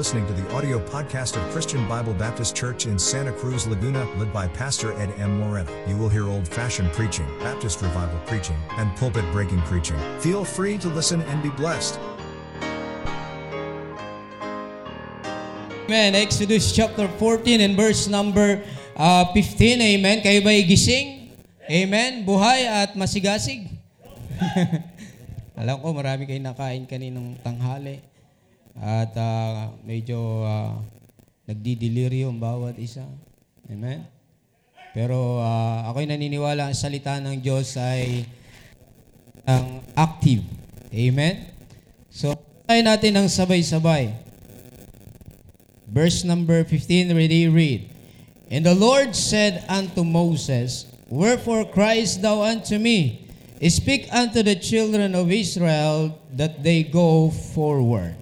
listening to the audio podcast of Christian Bible Baptist Church in Santa Cruz, Laguna, led by Pastor Ed M. Moreno. You will hear old fashioned preaching, Baptist revival preaching, and pulpit breaking preaching. Feel free to listen and be blessed. Amen. Exodus chapter 14 and verse number uh, 15. Amen. Kayo ba'y gising? Amen. Buhay at masigasig. Alam ko marami kayong nakain kaninong tanghali. At uh, medyo uh, nagdideliryo ang bawat isa. Amen. Pero uh, ako'y naniniwala ang salita ng Diyos ay ang active. Amen. So, tayo natin ang sabay-sabay. Verse number 15, ready, read. And the Lord said unto Moses, Wherefore criest thou unto me? Speak unto the children of Israel that they go forward.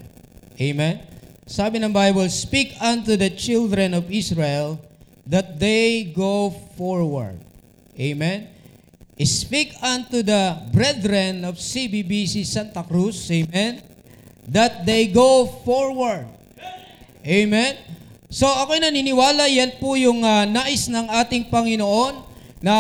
Amen? Sabi ng Bible, Speak unto the children of Israel that they go forward. Amen? Speak unto the brethren of CBBC Santa Cruz, amen, that they go forward. Amen? So ako'y naniniwala, yan po yung uh, nais ng ating Panginoon na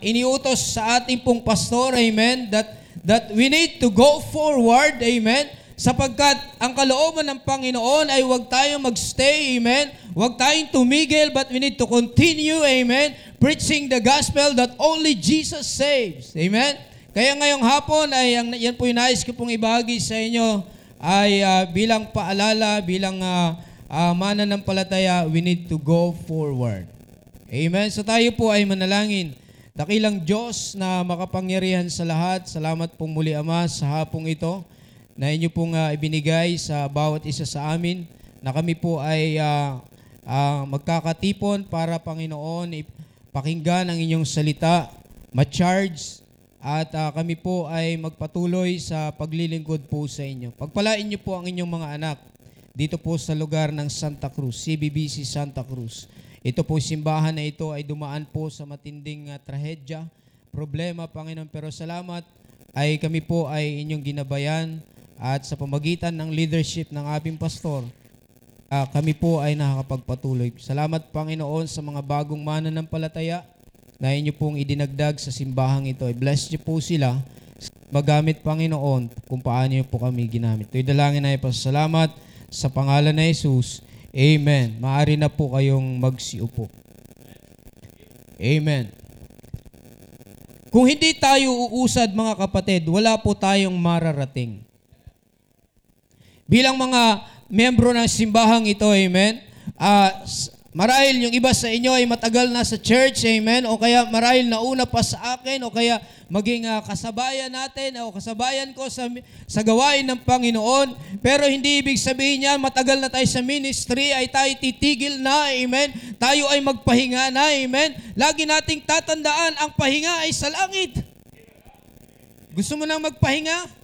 iniutos sa ating pong pastor, amen, that, that we need to go forward, amen, sapagkat ang kalooban ng Panginoon ay huwag tayong magstay, amen, huwag tayong tumigil, but we need to continue, amen, preaching the gospel that only Jesus saves, amen. Kaya ngayong hapon ay ang, yan po yung nais ko pong ibahagi sa inyo ay uh, bilang paalala, bilang uh, uh, mananampalataya, we need to go forward. Amen. So tayo po ay manalangin. Dakilang Diyos na makapangyarihan sa lahat, salamat pong muli Ama sa hapong ito na inyo pong uh, ibinigay sa bawat isa sa amin na kami po ay uh, uh, magkakatipon para Panginoon pakinggan ang inyong salita, ma-charge at uh, kami po ay magpatuloy sa paglilingkod po sa inyo. Pagpalain niyo po ang inyong mga anak dito po sa lugar ng Santa Cruz, CBBC Santa Cruz. Ito po simbahan na ito ay dumaan po sa matinding uh, trahedya, problema, Panginoon. Pero salamat ay kami po ay inyong ginabayan at sa pamagitan ng leadership ng aming pastor, uh, kami po ay nakakapagpatuloy. Salamat, Panginoon, sa mga bagong mananampalataya na inyo pong idinagdag sa simbahang ito. I bless niyo po sila magamit, Panginoon, kung paano niyo po kami ginamit. Ito'y dalangin na ipasalamat sa pangalan na Jesus, Amen. Maari na po kayong magsiupo. Amen. Kung hindi tayo uusad mga kapatid, wala po tayong mararating. Bilang mga membro ng simbahang ito, amen, uh, marahil yung iba sa inyo ay matagal na sa church, amen, o kaya marahil nauna pa sa akin, o kaya maging uh, kasabayan natin o kasabayan ko sa, sa gawain ng Panginoon. Pero hindi ibig sabihin niya matagal na tayo sa ministry ay tayo titigil na, amen. Tayo ay magpahinga na, amen. Lagi nating tatandaan ang pahinga ay sa langit. Gusto mo nang magpahinga?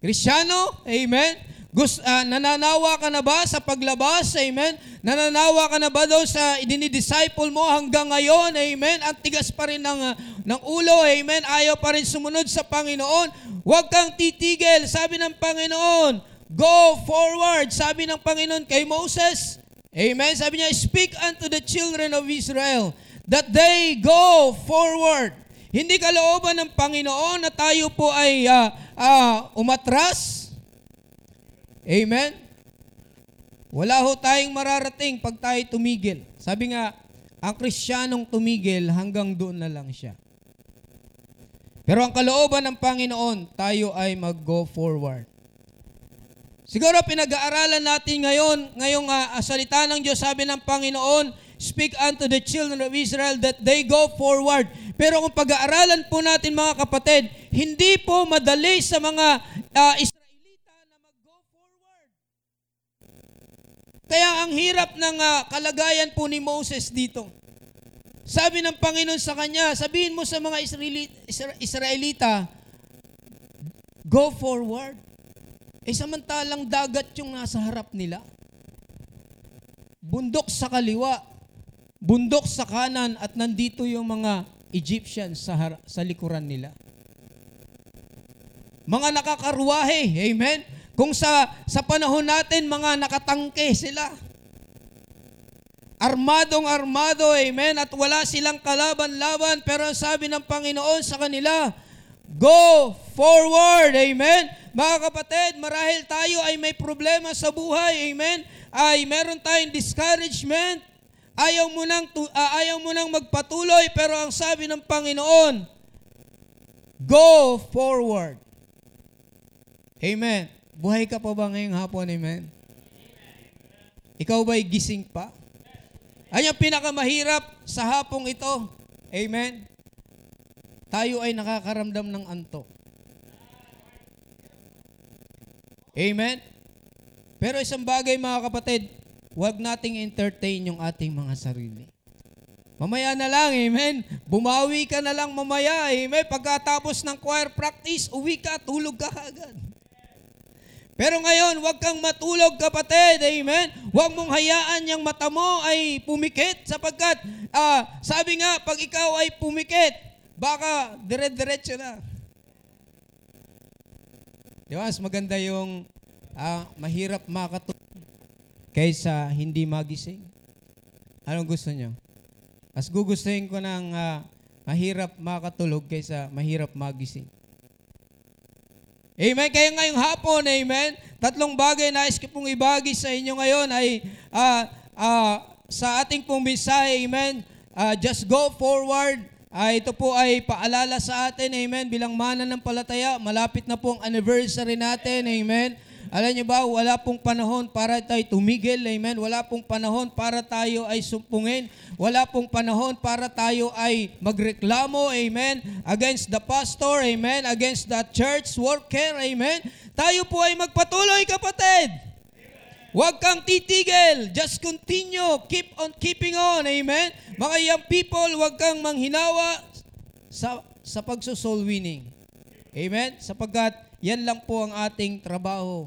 Krisyano, amen. Gusto, uh, nananawa ka na ba sa paglabas? Amen? Nananawa ka na ba doon sa dinidisciple mo hanggang ngayon? Amen? Ang tigas pa rin ng, uh, ng ulo. Amen? Ayaw pa rin sumunod sa Panginoon. Huwag kang titigil. Sabi ng Panginoon, go forward. Sabi ng Panginoon kay Moses, Amen? Sabi niya, speak unto the children of Israel that they go forward. Hindi kalooban ng Panginoon na tayo po ay uh, uh, umatras, Amen? Wala ho tayong mararating pag tayo tumigil. Sabi nga, ang Kristiyanong tumigil hanggang doon na lang siya. Pero ang kalooban ng Panginoon, tayo ay mag-go forward. Siguro pinag-aaralan natin ngayon, ngayong uh, salita ng Diyos, sabi ng Panginoon, speak unto the children of Israel that they go forward. Pero kung pag-aaralan po natin mga kapatid, hindi po madali sa mga uh, Kaya ang hirap ng uh, kalagayan po ni Moses dito. Sabi ng Panginoon sa kanya, sabihin mo sa mga Israelita, Israelita go forward. Eh samantalang dagat yung nasa harap nila. Bundok sa kaliwa, bundok sa kanan at nandito yung mga Egyptians sa, har- sa likuran nila. mga nakakaruwahe. Amen? Kung sa, sa panahon natin, mga nakatangke sila. Armadong armado, amen, at wala silang kalaban-laban, pero ang sabi ng Panginoon sa kanila, Go forward, amen. Mga kapatid, marahil tayo ay may problema sa buhay, amen, ay meron tayong discouragement, ayaw mo nang, uh, ayaw mo nang magpatuloy, pero ang sabi ng Panginoon, Go forward. Amen. Buhay ka pa ba ngayong hapon, amen? Ikaw ba'y gising pa? Ay ang pinakamahirap sa hapong ito. Amen? Tayo ay nakakaramdam ng antok. Amen? Pero isang bagay mga kapatid, huwag nating entertain yung ating mga sarili. Mamaya na lang, amen? Bumawi ka na lang mamaya, amen? Pagkatapos ng choir practice, uwi ka, tulog ka agad. Pero ngayon, huwag kang matulog kapatid. Amen? Huwag mong hayaan yung mata mo ay pumikit sapagkat uh, sabi nga, pag ikaw ay pumikit, baka dire-diretso na. Di ba? Mas maganda yung uh, mahirap makatulog kaysa hindi magising. Anong gusto nyo? Mas gugustuhin ko ng uh, mahirap makatulog kaysa mahirap magising. Amen. Kaya ngayong hapon, amen, tatlong bagay na iskip pong ibagi sa inyo ngayon ay uh, uh, sa ating pong mensahe, amen, uh, just go forward. Uh, ito po ay paalala sa atin, amen, bilang mana ng palataya. Malapit na pong anniversary natin, amen. Alam niyo ba, wala pong panahon para tayo tumigil, amen. Wala pong panahon para tayo ay sumpungin. Wala pong panahon para tayo ay magreklamo, amen, against the pastor, amen, against the church worker, amen. Tayo po ay magpatuloy, kapatid. Huwag kang titigil. Just continue. Keep on keeping on. Amen? Mga young people, huwag kang manghinawa sa, sa pagsosoul winning. Amen? Sapagkat yan lang po ang ating trabaho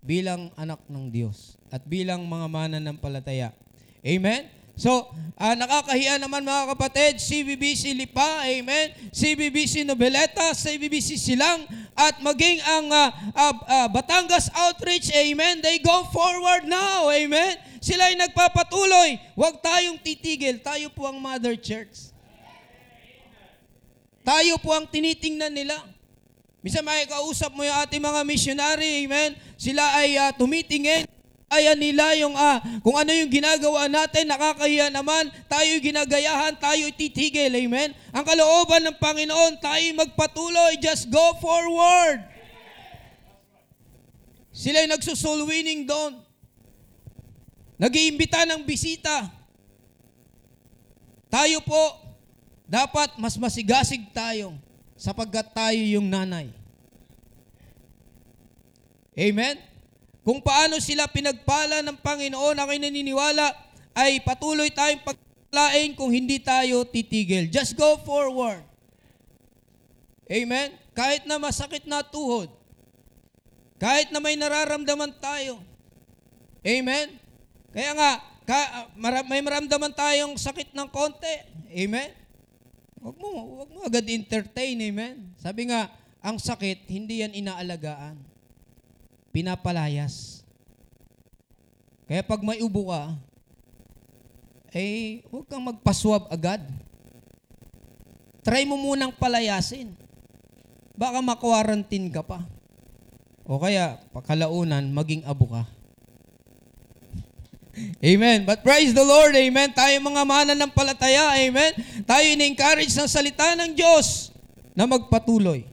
bilang anak ng Diyos at bilang mga mananampalataya. Amen? So, uh, nakakahiya naman mga kapatid, CBBC Lipa, amen, CBBC Nobeleta, CBBC Silang, at maging ang uh, uh, uh, Batangas Outreach, amen, they go forward now, amen. Sila ay nagpapatuloy. Huwag tayong titigil. Tayo po ang Mother Church. Tayo po ang tinitingnan nila. Misa may kausap mo yung ating mga missionary, amen? Sila ay uh, tumitingin, kaya nila yung uh, kung ano yung ginagawa natin, nakakahiya naman, tayo ginagayahan, tayo titigil, amen? Ang kalooban ng Panginoon, tayo magpatuloy, just go forward. Sila ay nagsusoul winning doon. Nag-iimbita ng bisita. Tayo po, dapat mas masigasig tayo sapagkat tayo yung nanay. Amen? Kung paano sila pinagpala ng Panginoon, ako'y naniniwala, ay patuloy tayong paglain kung hindi tayo titigil. Just go forward. Amen? Kahit na masakit na tuhod, kahit na may nararamdaman tayo. Amen? Kaya nga, ka, may maramdaman tayong sakit ng konti. Amen? Huwag mo, huwag mo agad entertain, amen? Sabi nga, ang sakit, hindi yan inaalagaan. Pinapalayas. Kaya pag may ubo ka, eh, huwag kang magpaswab agad. Try mo munang palayasin. Baka makwarantin ka pa. O kaya, pakalaunan, maging abo ka. Amen. But praise the Lord. Amen. Tayo mga mana ng palataya. Amen. Tayo in-encourage ng salita ng Diyos na magpatuloy.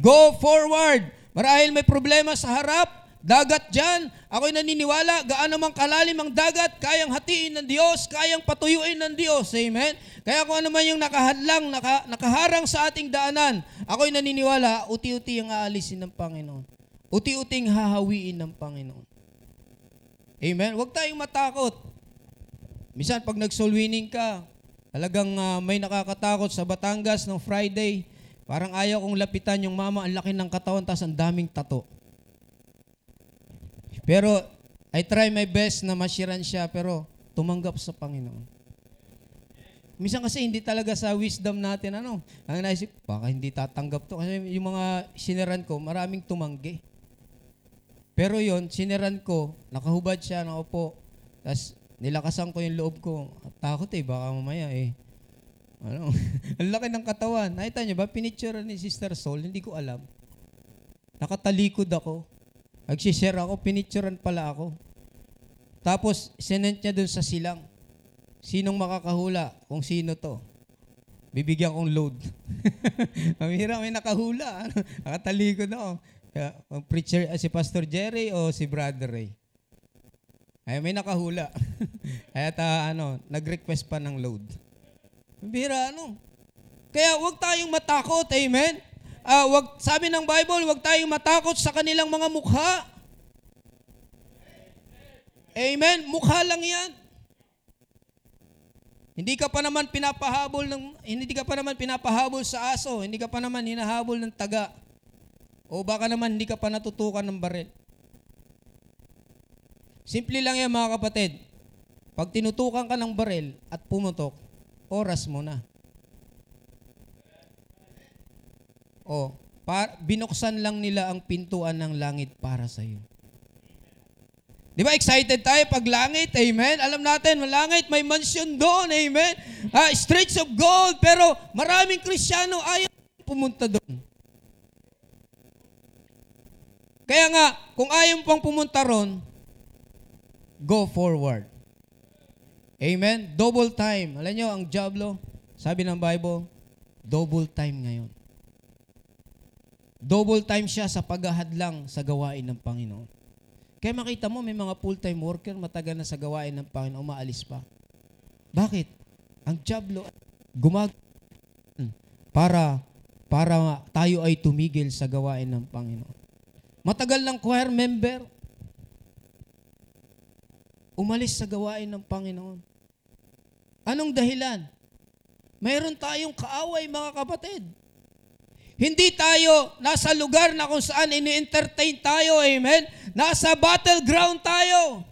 Go forward. Marahil may problema sa harap, dagat dyan. Ako'y naniniwala, gaano mang kalalim ang dagat, kayang hatiin ng Diyos, kayang patuyuin ng Diyos. Amen? Kaya kung ano man yung nakahadlang, naka, nakaharang sa ating daanan, ako'y naniniwala, uti-uti ang aalisin ng Panginoon. Uti-uting hahawiin ng Panginoon. Amen? Huwag tayong matakot. Misan pag nag-soul winning ka, talagang uh, may nakakatakot sa Batangas ng Friday. Parang ayaw kong lapitan yung mama, ang laki ng katawan, tapos ang daming tato. Pero I try my best na masyiran siya, pero tumanggap sa Panginoon. Minsan kasi hindi talaga sa wisdom natin, ano, ang naisip, baka hindi tatanggap to. Kasi yung mga siniran ko, maraming tumanggi. Pero yon siniran ko, nakahubad siya, nakaupo. Tapos nilakasan ko yung loob ko. Takot eh, baka mamaya eh. Ano? Ang laki ng katawan. Nakita niyo ba, pinicture ni Sister Sol, hindi ko alam. Nakatalikod ako. Nagsishare ako, pinicturean pala ako. Tapos, sinent niya dun sa silang. Sinong makakahula kung sino to? Bibigyan kong load. Mamira, may nakahula. Nakatalikod ako. Kaya, ang preacher, ah, si Pastor Jerry o si Brother Ray? Ay, may nakahula. Kaya ta, ano, nag-request pa ng load. Bira, ano? Kaya huwag tayong matakot, amen? Uh, wag, sabi ng Bible, huwag tayong matakot sa kanilang mga mukha. Amen? Mukha lang yan. Hindi ka pa naman pinapahabol ng hindi ka pa naman pinapahabol sa aso, hindi ka pa naman hinahabol ng taga. O baka naman hindi ka pa natutukan ng baril. Simple lang yan mga kapatid. Pag tinutukan ka ng baril at pumutok, oras mo na. O, par, binuksan lang nila ang pintuan ng langit para sa iyo. Di ba excited tayo pag langit? Amen? Alam natin, langit, may mansion doon. Amen? Uh, streets of gold. Pero maraming Kristiyano ayaw pumunta doon. Kaya nga, kung ayaw pang pumunta ron, go forward. Amen? Double time. Alam nyo, ang Diablo, sabi ng Bible, double time ngayon. Double time siya sa paghahadlang sa gawain ng Panginoon. Kaya makita mo, may mga full-time worker, matagal na sa gawain ng Panginoon, umaalis pa. Bakit? Ang Diablo, gumag para para tayo ay tumigil sa gawain ng Panginoon. Matagal ng choir member, umalis sa gawain ng Panginoon. Anong dahilan? Mayroon tayong kaaway, mga kapatid. Hindi tayo nasa lugar na kung saan ini-entertain tayo, amen? Nasa battleground tayo.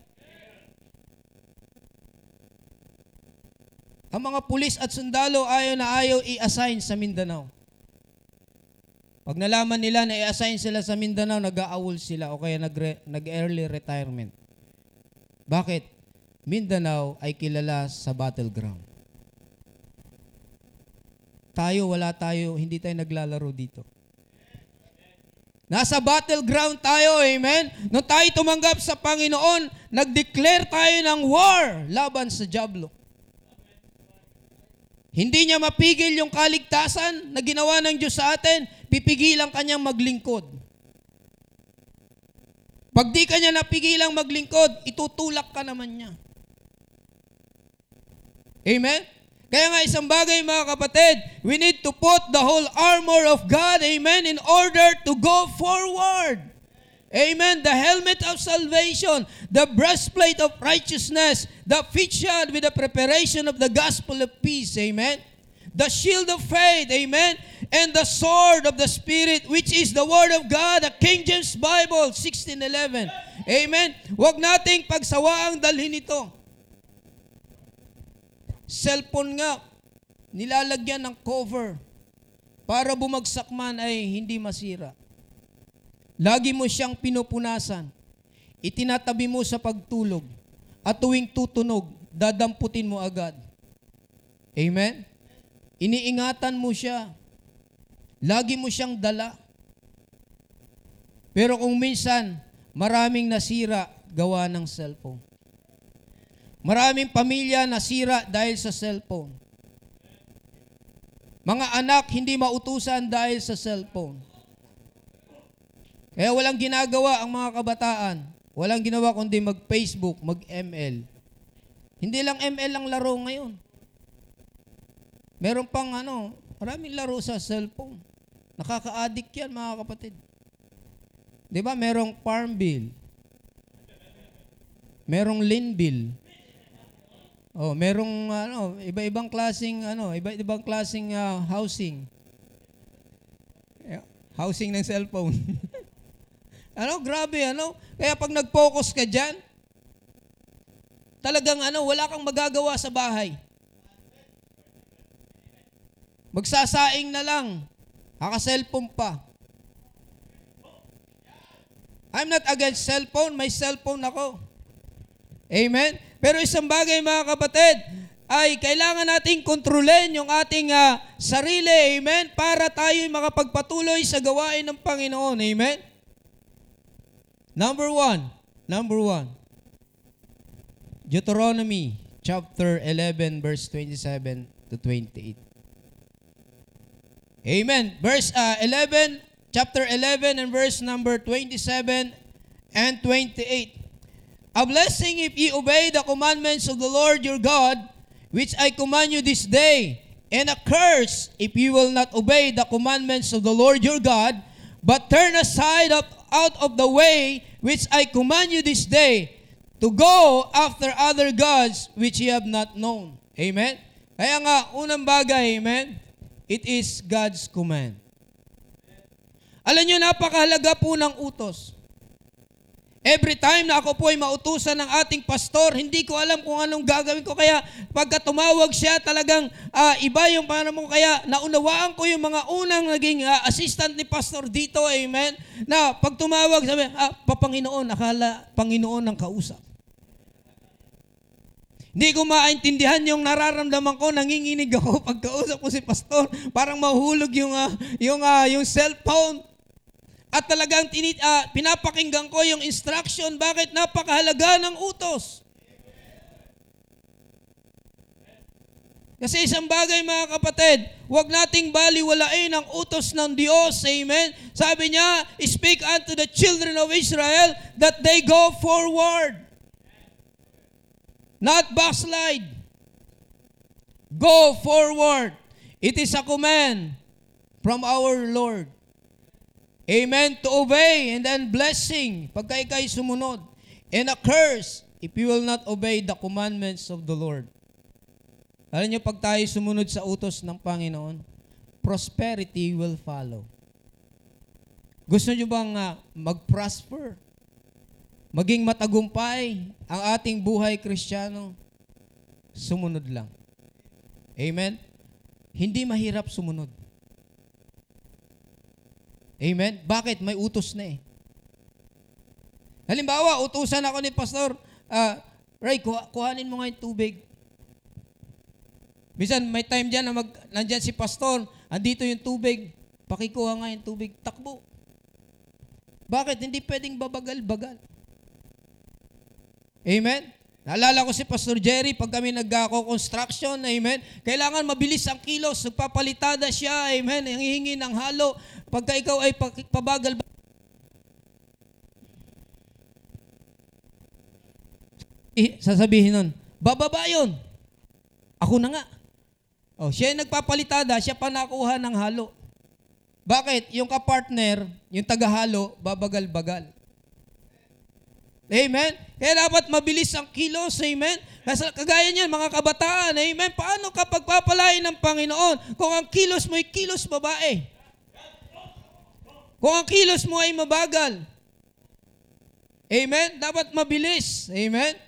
Ang mga pulis at sundalo ayaw na ayaw i-assign sa Mindanao. Pag nalaman nila na i-assign sila sa Mindanao, nag-aawol sila o kaya nag-early retirement. Bakit? Mindanao ay kilala sa battleground. Tayo, wala tayo, hindi tayo naglalaro dito. Nasa battleground tayo, amen? Nung tayo tumanggap sa Panginoon, nag-declare tayo ng war laban sa Diablo. Hindi niya mapigil yung kaligtasan na ginawa ng Diyos sa atin, pipigilan kanyang maglingkod. Pag di kanya napigilang maglingkod, itutulak ka naman niya. Amen? Kaya nga isang bagay mga kapatid, we need to put the whole armor of God, amen, in order to go forward. Amen. The helmet of salvation, the breastplate of righteousness, the feet shod with the preparation of the gospel of peace. Amen. The shield of faith. Amen. And the sword of the Spirit, which is the Word of God, the King James Bible, 1611. Amen. Huwag nating pagsawaang dalhin ito. Cellphone nga, nilalagyan ng cover para bumagsak man ay hindi masira. Lagi mo siyang pinupunasan. Itinatabi mo sa pagtulog. At tuwing tutunog, dadamputin mo agad. Amen? Iniingatan mo siya. Lagi mo siyang dala. Pero kung minsan, maraming nasira gawa ng cellphone. Maraming pamilya nasira dahil sa cellphone. Mga anak hindi mautusan dahil sa cellphone. Kaya walang ginagawa ang mga kabataan. Walang ginawa kundi mag-Facebook, mag-ML. Hindi lang ML ang laro ngayon. Meron pang ano, maraming laro sa cellphone. Nakaka-addict yan mga kapatid. Di ba? Merong farm bill. Merong lin bill. Oh, merong ano, iba-ibang klasing ano, iba-ibang klasing uh, housing. Housing ng cellphone. ano, grabe ano? Kaya pag nag-focus ka diyan, talagang ano, wala kang magagawa sa bahay. Magsasaing na lang. Naka-cellphone pa. I'm not against cellphone. May cellphone ako. Amen? Pero isang bagay mga kapatid, ay kailangan nating kontrolin yung ating uh, sarili. Amen? Para tayo makapagpatuloy sa gawain ng Panginoon. Amen? Number one. Number one. Deuteronomy chapter 11 verse 27 to 28. Amen. Verse uh, 11 chapter 11 and verse number 27 and 28. A blessing if ye obey the commandments of the Lord your God, which I command you this day, and a curse if you will not obey the commandments of the Lord your God, but turn aside up out of the way which I command you this day, to go after other gods which ye have not known. Amen? Kaya nga, unang bagay, amen, it is God's command. Alam nyo, napakahalaga po ng utos. Every time na ako po ay mautusan ng ating pastor, hindi ko alam kung anong gagawin ko. Kaya pagka tumawag siya, talagang uh, iba yung para mo. Kaya naunawaan ko yung mga unang naging uh, assistant ni pastor dito, amen, na pag tumawag, sabi, ah, papanginoon, akala Panginoon ang kausap. Hindi ko maintindihan yung nararamdaman ko, nanginginig ako pagkausap ko si pastor. Parang mahulog yung, uh, yung, uh, yung cellphone. At talagang tinit, uh, pinapakinggan ko yung instruction, bakit napakahalaga ng utos. Kasi isang bagay mga kapatid, huwag nating baliwalain ang utos ng Diyos. Amen? Sabi niya, speak unto the children of Israel that they go forward. Not backslide. Go forward. It is a command from our Lord. Amen. To obey and then blessing pagka ikay sumunod. And a curse if you will not obey the commandments of the Lord. Alam niyo, pag tayo sumunod sa utos ng Panginoon, prosperity will follow. Gusto niyo bang uh, mag-prosper? Maging matagumpay ang ating buhay kristyano? Sumunod lang. Amen? Hindi mahirap sumunod. Amen? Bakit? May utos na eh. Halimbawa, utusan ako ni Pastor, uh, Ray, kuha, kuhanin mo nga tubig. Minsan, may time dyan na mag, nandyan si Pastor, andito yung tubig, pakikuha nga yung tubig, takbo. Bakit? Hindi pwedeng babagal-bagal. Amen? Naalala ko si Pastor Jerry, pag kami nagko-construction, amen, kailangan mabilis ang kilos, nagpapalitada siya, amen, ang hihingi ng halo, pagka ikaw ay pabagal, sasabihin nun, bababa yun. Ako na nga. Oh, siya yung nagpapalitada, siya pa nakuha ng halo. Bakit? Yung kapartner, yung tagahalo, babagal-bagal. Amen? Kaya dapat mabilis ang kilos, amen? Kasi kagaya niyan, mga kabataan, amen? Paano kapag papalain ng Panginoon kung ang kilos mo ay kilos babae? Kung ang kilos mo ay mabagal. Amen? Dapat mabilis. Amen?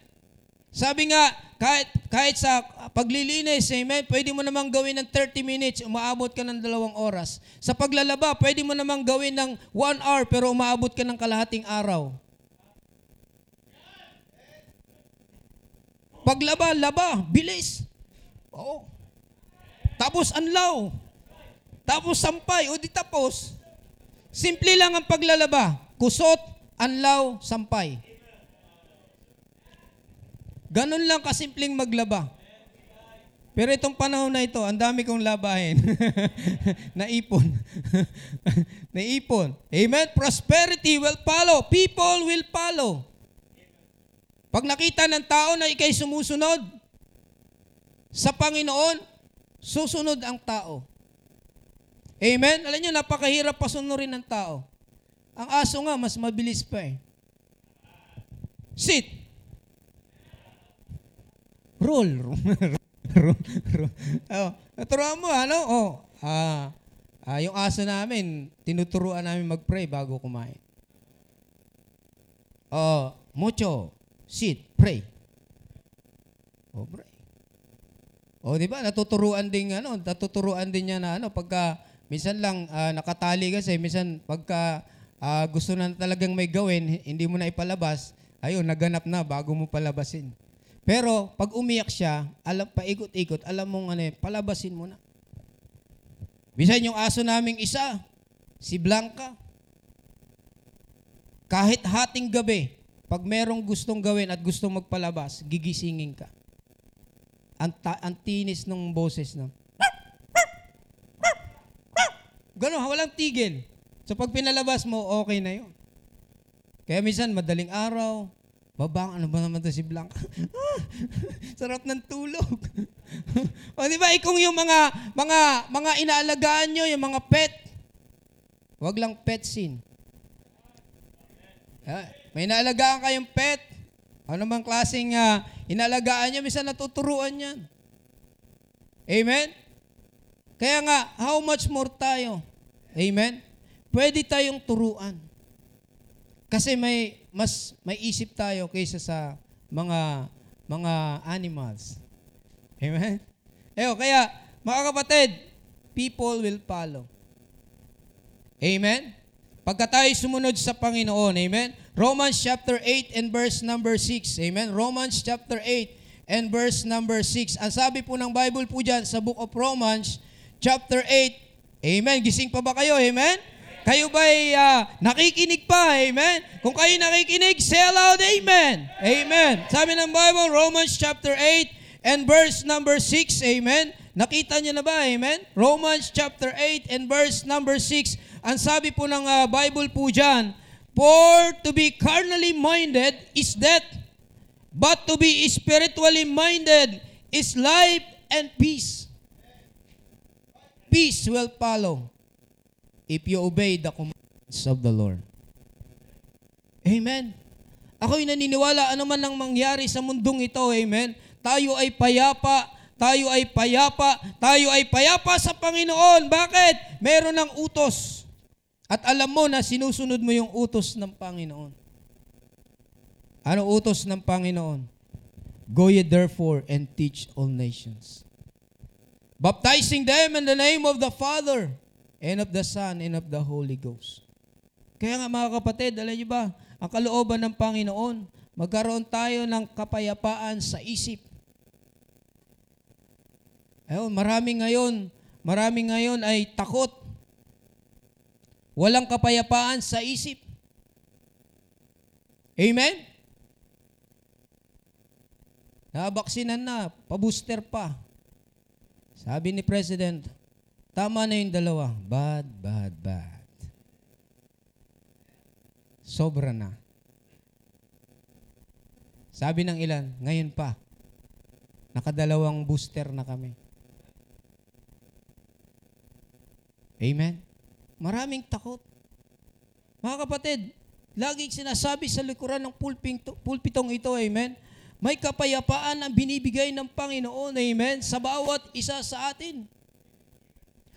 Sabi nga, kahit, kahit sa paglilinis, amen, pwede mo namang gawin ng 30 minutes, umaabot ka ng dalawang oras. Sa paglalaba, pwede mo namang gawin ng 1 hour, pero umaabot ka ng kalahating araw. Paglaba, laba, bilis. Oo. Tapos anlaw. Tapos sampay, o di tapos. Simple lang ang paglalaba. Kusot, anlaw, sampay. Ganun lang kasimpleng maglaba. Pero itong panahon na ito, ang dami kong labahin. Naipon. Naipon. Amen? Prosperity will follow. People will follow. Pag nakita ng tao na ikay sumusunod sa Panginoon, susunod ang tao. Amen? Alam niyo, napakahirap pasunurin ng tao. Ang aso nga, mas mabilis pa eh. Sit. Roll. roll. roll. Oh, naturuan mo, ano? Oh, ah, ah, yung aso namin, tinuturuan namin mag-pray bago kumain. Oh, mucho sit, pray. Oh, pray. O di ba? Natuturuan din ano, natuturuan din niya na ano pagka minsan lang ah, nakatali kasi minsan pagka ah, gusto na talagang may gawin, hindi mo na ipalabas, ayun, naganap na bago mo palabasin. Pero pag umiyak siya, alam paikot-ikot, alam mong ano, eh, palabasin mo na. Minsan yung aso naming isa, si Blanca, kahit hating gabi, pag merong gustong gawin at gustong magpalabas, gigisingin ka. Ang, ta- ang tinis ng boses na. Ganon, walang tigil. So pag pinalabas mo, okay na yun. Kaya minsan, madaling araw, babang, ano ba naman to si Blanca? Sarap ng tulog. o di ba, ikong yung mga, mga, mga inaalagaan nyo, yung mga pet, wag lang pet scene. Ah, may inaalagaan kayong pet, ano mang klaseng uh, inalagaan niya, minsan natuturuan yan. Amen? Kaya nga, how much more tayo? Amen? Pwede tayong turuan. Kasi may mas may isip tayo kaysa sa mga mga animals. Amen? Eyo, kaya mga kapatid, people will follow. Amen? Pagka tayo sumunod sa Panginoon, amen? Romans chapter 8 and verse number 6, amen? Romans chapter 8 and verse number 6. Ang sabi po ng Bible po dyan sa book of Romans chapter 8, amen? Gising pa ba kayo, amen? Kayo ba'y uh, nakikinig pa? Amen? Kung kayo nakikinig, say aloud, Amen. Amen. Sabi ng Bible, Romans chapter 8 and verse number 6, Amen? Nakita niyo na ba? Amen? Romans chapter 8 and verse number 6. Ang sabi po ng uh, Bible po dyan, For to be carnally minded is death, but to be spiritually minded is life and peace. Peace will follow if you obey the commands of the Lord. Amen. Ako'y naniniwala ano man ang mangyari sa mundong ito, amen. Tayo ay payapa, tayo ay payapa, tayo ay payapa sa Panginoon. Bakit? Meron ng utos. At alam mo na sinusunod mo yung utos ng Panginoon. Ano utos ng Panginoon? Go ye therefore and teach all nations. Baptizing them in the name of the Father and of the Son and of the Holy Ghost. Kaya nga mga kapatid, alam niyo ba, ang kalooban ng Panginoon, magkaroon tayo ng kapayapaan sa isip. Ayun, marami ngayon, marami ngayon ay takot Walang kapayapaan sa isip. Amen? Nabaksinan na, pabooster pa. Sabi ni President, tama na yung dalawa. Bad, bad, bad. Sobra na. Sabi ng ilan, ngayon pa, nakadalawang booster na kami. Amen? Maraming takot. Mga kapatid, laging sinasabi sa likuran ng pulpitong ito, amen, may kapayapaan ang binibigay ng Panginoon, amen, sa bawat isa sa atin.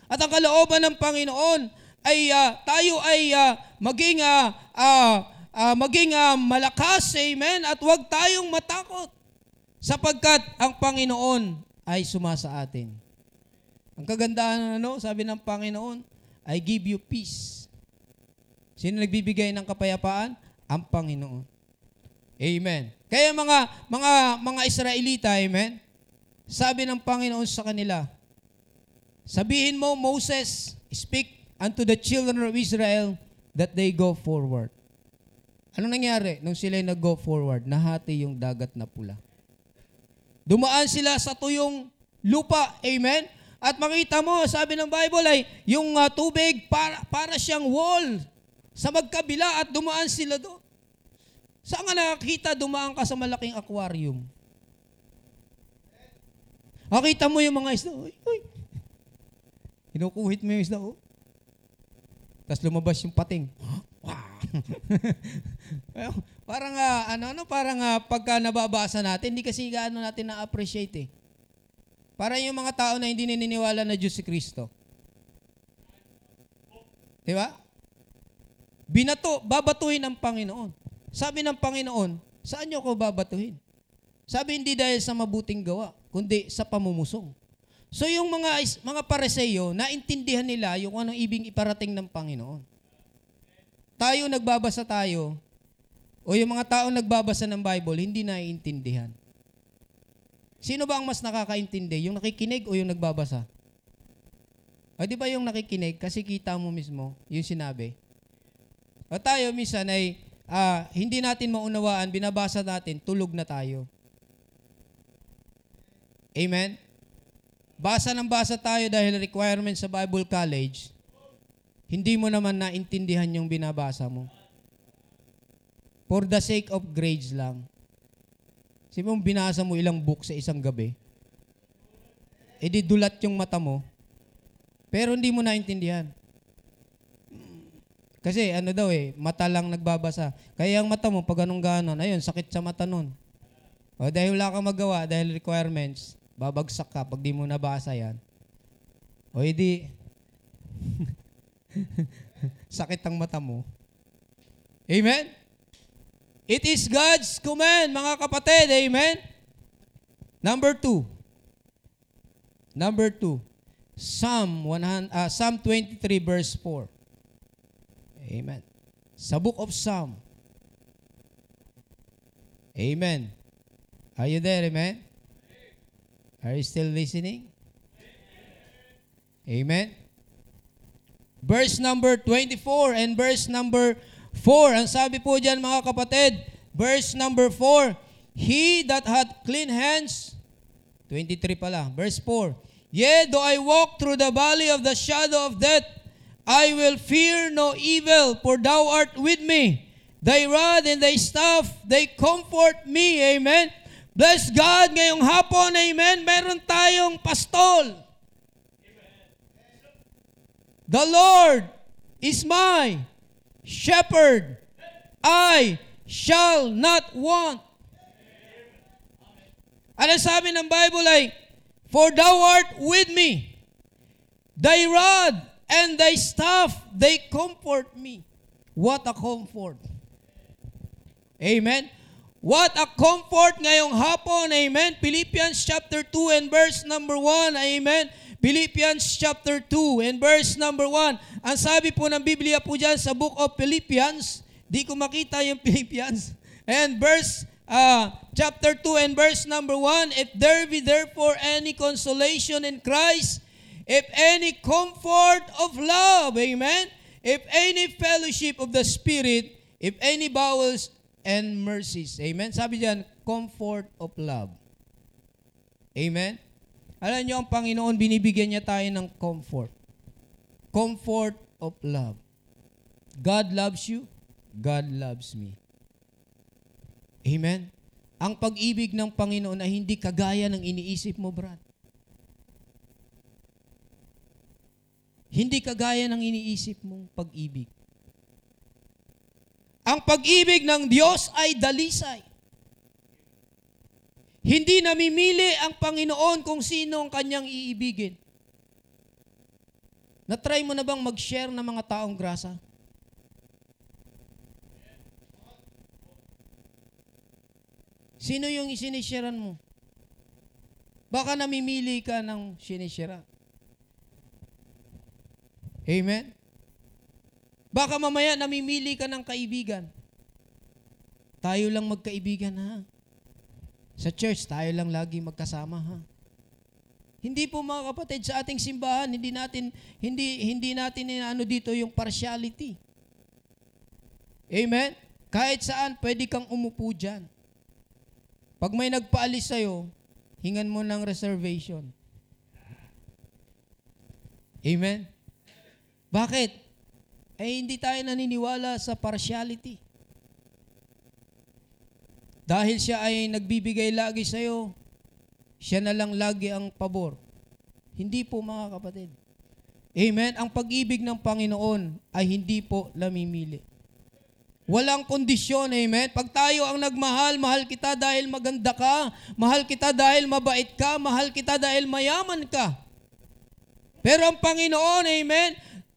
At ang kalooban ng Panginoon ay uh, tayo ay uh, maging uh, uh, maging uh, malakas, amen, at huwag tayong matakot sapagkat ang Panginoon ay sumasa atin. Ang kagandahan ano, sabi ng Panginoon, I give you peace. Sino nagbibigay ng kapayapaan? Ang Panginoon. Amen. Kaya mga mga mga Israelita, amen. Sabi ng Panginoon sa kanila, Sabihin mo, Moses, speak unto the children of Israel that they go forward. Ano nangyari nung sila nag-go forward? Nahati yung dagat na pula. Dumaan sila sa tuyong lupa. Amen? At makita mo, sabi ng Bible ay, yung uh, tubig para, para siyang wall sa magkabila at dumaan sila doon. Saan nga nakakita dumaan ka sa malaking aquarium? Nakita mo yung mga isda, uy, uy. Kinukuhit mo yung isda, oh. Tapos lumabas yung pating. parang uh, ano ano parang uh, pagka nababasa natin hindi kasi gaano natin na-appreciate eh. Para yung mga tao na hindi naniniwala na Diyos si Kristo. Di ba? Binato, babatuhin ng Panginoon. Sabi ng Panginoon, saan niyo ako babatuhin? Sabi hindi dahil sa mabuting gawa, kundi sa pamumusong. So yung mga mga pareseyo, naintindihan nila yung anong ibig iparating ng Panginoon. Tayo nagbabasa tayo, o yung mga tao nagbabasa ng Bible, hindi naiintindihan. Sino ba ang mas nakakaintindi? Yung nakikinig o yung nagbabasa? O di ba yung nakikinig? Kasi kita mo mismo yung sinabi. O tayo minsan ay uh, hindi natin maunawaan, binabasa natin, tulog na tayo. Amen? Basa ng basa tayo dahil requirement sa Bible College, hindi mo naman naintindihan yung binabasa mo. For the sake of grades lang. Sabi mo, binasa mo ilang book sa isang gabi. E di dulat yung mata mo. Pero hindi mo naintindihan. Kasi ano daw eh, mata lang nagbabasa. Kaya ang mata mo, pag anong ganon, ayun, sakit sa mata nun. O dahil wala kang magawa, dahil requirements, babagsak ka pag di mo nabasa yan. O edi, sakit ang mata mo. Amen? It is God's command, mga kapatid. Amen? Number two. Number two. Psalm, 100, uh, Psalm 23 verse 4. Amen. Sa book of Psalm. Amen. Are you there? Amen? Are you still listening? Amen. Verse number 24 and verse number 4. Ang sabi po diyan mga kapatid, verse number 4, He that hath clean hands, 23 pala, verse 4, Yea, though I walk through the valley of the shadow of death, I will fear no evil, for thou art with me. Thy rod and thy staff, they comfort me. Amen. Bless God ngayong hapon, amen, meron tayong pastol. The Lord is my shepherd. I shall not want. Ano sabi ng Bible ay, For thou art with me. Thy rod and thy staff, they comfort me. What a comfort. Amen. What a comfort ngayong hapon. Amen. Philippians chapter 2 and verse number 1. Amen. Philippians chapter 2 and verse number 1. Ang sabi po ng Biblia po dyan sa book of Philippians, di ko makita yung Philippians. And verse uh, chapter 2 and verse number 1, If there be therefore any consolation in Christ, if any comfort of love, amen, if any fellowship of the Spirit, if any bowels and mercies. Amen? Sabi diyan, comfort of love. Amen? Alam niyo, ang Panginoon, binibigyan niya tayo ng comfort. Comfort of love. God loves you. God loves me. Amen? Ang pag-ibig ng Panginoon ay hindi kagaya ng iniisip mo, Brad. Hindi kagaya ng iniisip mong pag-ibig. Ang pag-ibig ng Diyos ay dalisay. Hindi namimili ang Panginoon kung sino ang kanyang iibigin. Na-try mo na bang mag-share ng mga taong grasa? Sino yung isinisharean mo? Baka namimili ka ng sinishare. Amen? Baka mamaya namimili ka ng kaibigan. Tayo lang magkaibigan ha. Sa church, tayo lang lagi magkasama ha. Hindi po mga kapatid sa ating simbahan, hindi natin hindi hindi natin ano dito yung partiality. Amen. Kahit saan pwede kang umupo diyan. Pag may nagpaalis sa'yo, hingan mo ng reservation. Amen? Bakit? eh hindi tayo naniniwala sa partiality. Dahil siya ay nagbibigay lagi sa iyo, siya na lang lagi ang pabor. Hindi po mga kapatid. Amen? Ang pag-ibig ng Panginoon ay hindi po namimili. Walang kondisyon, amen? Pag tayo ang nagmahal, mahal kita dahil maganda ka, mahal kita dahil mabait ka, mahal kita dahil mayaman ka. Pero ang Panginoon, amen,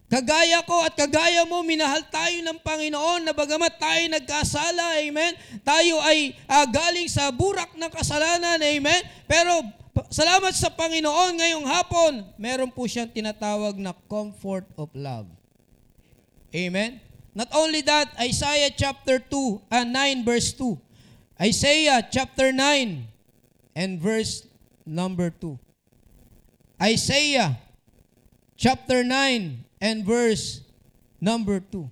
Kagaya ko at kagaya mo, minahal tayo ng Panginoon na bagamat tayo nagkasala, amen, tayo ay uh, galing sa burak ng kasalanan, amen, pero Salamat sa Panginoon ngayong hapon. Meron po siyang tinatawag na comfort of love. Amen? Not only that, Isaiah chapter 2, and 9 verse 2. Isaiah chapter 9 and verse number 2. Isaiah chapter 9 and verse number 2.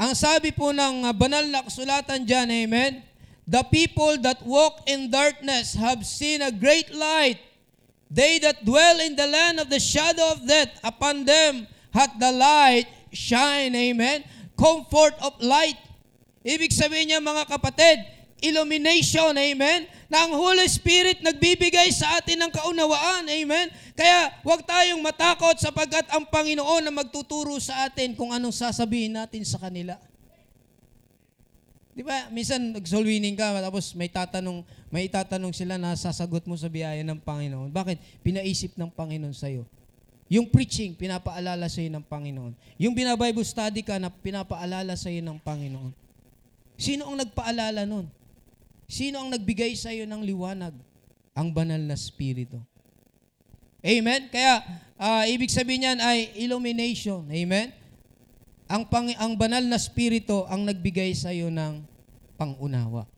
Ang sabi po ng uh, banal na kasulatan dyan, amen? The people that walk in darkness have seen a great light. They that dwell in the land of the shadow of death, upon them hath the light shine. Amen? Comfort of light. Ibig sabihin niya mga kapatid, illumination, amen? Na ang Holy Spirit nagbibigay sa atin ng kaunawaan, amen? Kaya huwag tayong matakot sapagkat ang Panginoon na magtuturo sa atin kung anong sasabihin natin sa kanila. Di ba? Minsan nag-soul winning ka tapos may tatanong, may tatanong sila na sasagot mo sa biyaya ng Panginoon. Bakit? Pinaisip ng Panginoon sa iyo. Yung preaching, pinapaalala sa iyo ng Panginoon. Yung binabible study ka na pinapaalala sa iyo ng Panginoon. Sino ang nagpaalala nun? Sino ang nagbigay sa iyo ng liwanag? Ang banal na Espiritu. Amen? Kaya, ah, ibig sabihin niyan ay illumination. Amen? Ang, pang, ang banal na Espiritu ang nagbigay sa iyo ng pangunawa.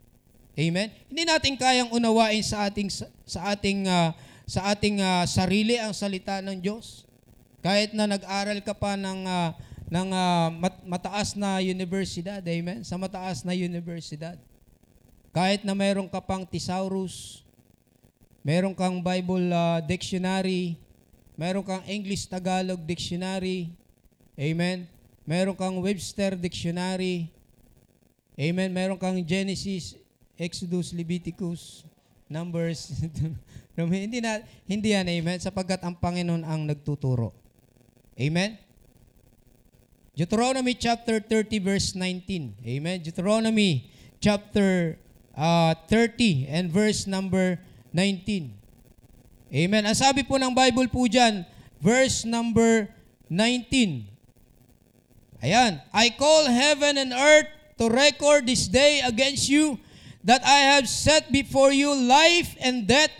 Amen? Hindi natin kayang unawain sa ating sa ating ah, sa ating ah, sarili ang salita ng Diyos. Kahit na nag-aral ka pa ng ah, ng mat- mataas na universidad, amen? Sa mataas na universidad. Kahit na mayroon ka pang thesaurus, mayroon kang Bible ah, dictionary, mayroon kang English Tagalog dictionary, amen? Mayroon kang Webster dictionary, amen? Mayroon kang Genesis, Exodus, Leviticus, Numbers. hindi na hindi yan, amen, sapagkat ang Panginoon ang nagtuturo. Amen? Deuteronomy chapter 30 verse 19. Amen. Deuteronomy chapter uh, 30 and verse number 19. Amen. Ang sabi po ng Bible po dyan, verse number 19. Ayan. I call heaven and earth to record this day against you that I have set before you life and death,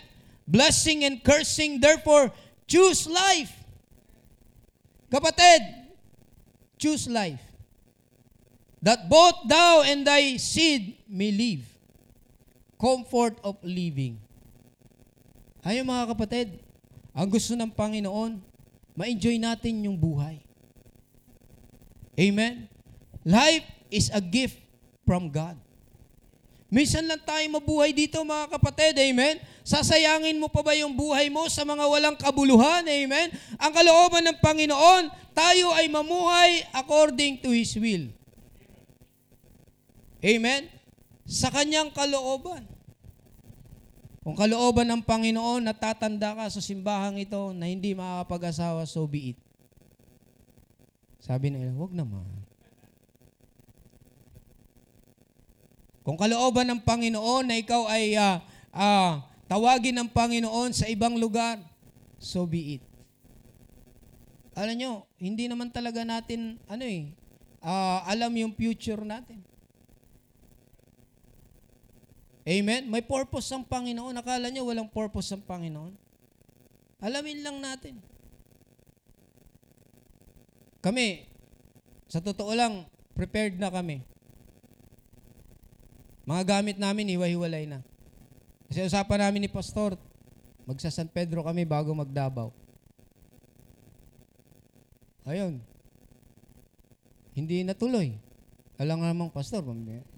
blessing and cursing. Therefore, choose life. Kapatid, choose life. That both thou and thy seed may live. Comfort of living. Ayun mga kapatid, ang gusto ng Panginoon, ma-enjoy natin yung buhay. Amen? Life is a gift from God. Minsan lang tayo mabuhay dito mga kapatid, amen? Sasayangin mo pa ba yung buhay mo sa mga walang kabuluhan, amen? Ang kalooban ng Panginoon, tayo ay mamuhay according to His will. Amen? Sa kanyang kalooban. Kung kalooban ng Panginoon, natatanda ka sa simbahang ito na hindi makakapag-asawa, so be it. Sabi nila, wag naman. Kung kalooban ng Panginoon na ikaw ay ah, ah, tawagin ng Panginoon sa ibang lugar, so be it. Alam nyo, hindi naman talaga natin, ano eh, ah, alam yung future natin. Amen? May purpose ang Panginoon. Akala nyo walang purpose ang Panginoon? Alamin lang natin. Kami, sa totoo lang, prepared na kami. Mga gamit namin, hiwa-hiwalay na. Kasi usapan namin ni Pastor, magsa San Pedro kami bago magdabaw. Ayun. Hindi natuloy. Alam nga namang pastor,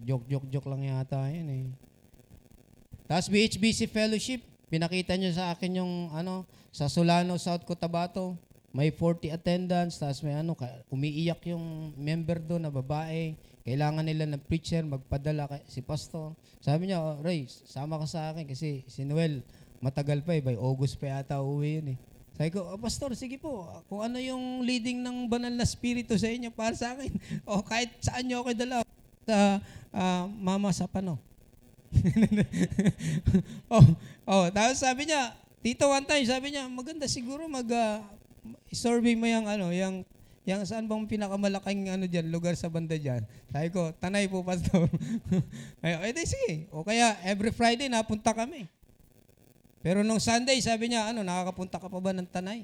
joke-joke-joke lang yata yan eh. Tapos BHBC Fellowship, pinakita niyo sa akin yung ano, sa Solano, South Cotabato, may 40 attendance, tapos may ano, umiiyak yung member doon na babae. Kailangan nila ng preacher, magpadala kay, si pastor. Sabi niya, oh, Ray, sama ka sa akin kasi si Noel, matagal pa eh, by August pa yata uwi yun eh. Sabi ko, oh, Pastor, sige po, kung ano yung leading ng banal na spirito sa inyo para sa akin, o kahit saan nyo ako dala, sa ah, mama sa pano. oh, oh, tapos sabi niya, Tito one time, sabi niya, maganda siguro mag ah, survey mo yung ano, yung yung saan bang pinakamalaking ano diyan, lugar sa banda diyan. Sabi ko, Tanay po, Pastor. Ay, eh, di, sige. O kaya, every Friday, napunta kami. Pero nung Sunday, sabi niya, ano, nakakapunta ka pa ba ng Tanay?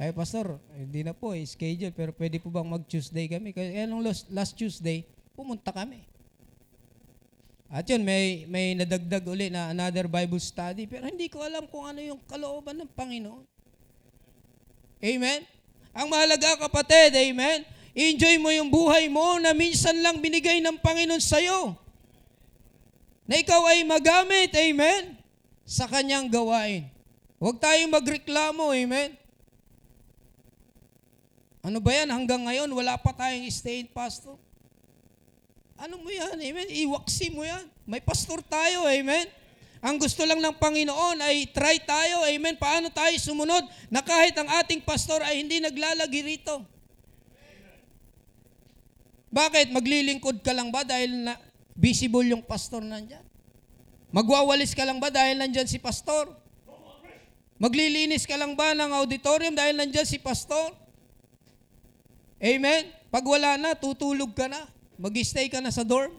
Ay, Pastor, hindi na po, eh, schedule, pero pwede po bang mag-Tuesday kami? Kaya nung last, last Tuesday, pumunta kami. At yun, may, may nadagdag uli na another Bible study, pero hindi ko alam kung ano yung kalooban ng Panginoon. Amen? Ang mahalaga kapatid, amen? Enjoy mo yung buhay mo na minsan lang binigay ng Panginoon sa'yo. Na ikaw ay magamit, amen? Sa kanyang gawain. Huwag tayong magreklamo, amen? Ano ba yan? Hanggang ngayon, wala pa tayong stay pastor. Ano mo yan? Amen? Iwaksi mo yan. May pastor tayo. Amen? Ang gusto lang ng Panginoon ay try tayo. Amen? Paano tayo sumunod na kahit ang ating pastor ay hindi naglalagi rito? Bakit? Maglilingkod ka lang ba dahil na visible yung pastor nandyan? Magwawalis ka lang ba dahil nandyan si pastor? Maglilinis ka lang ba ng auditorium dahil nandyan si pastor? Amen? Pag wala na, tutulog ka na. Mag-stay ka na sa dorm.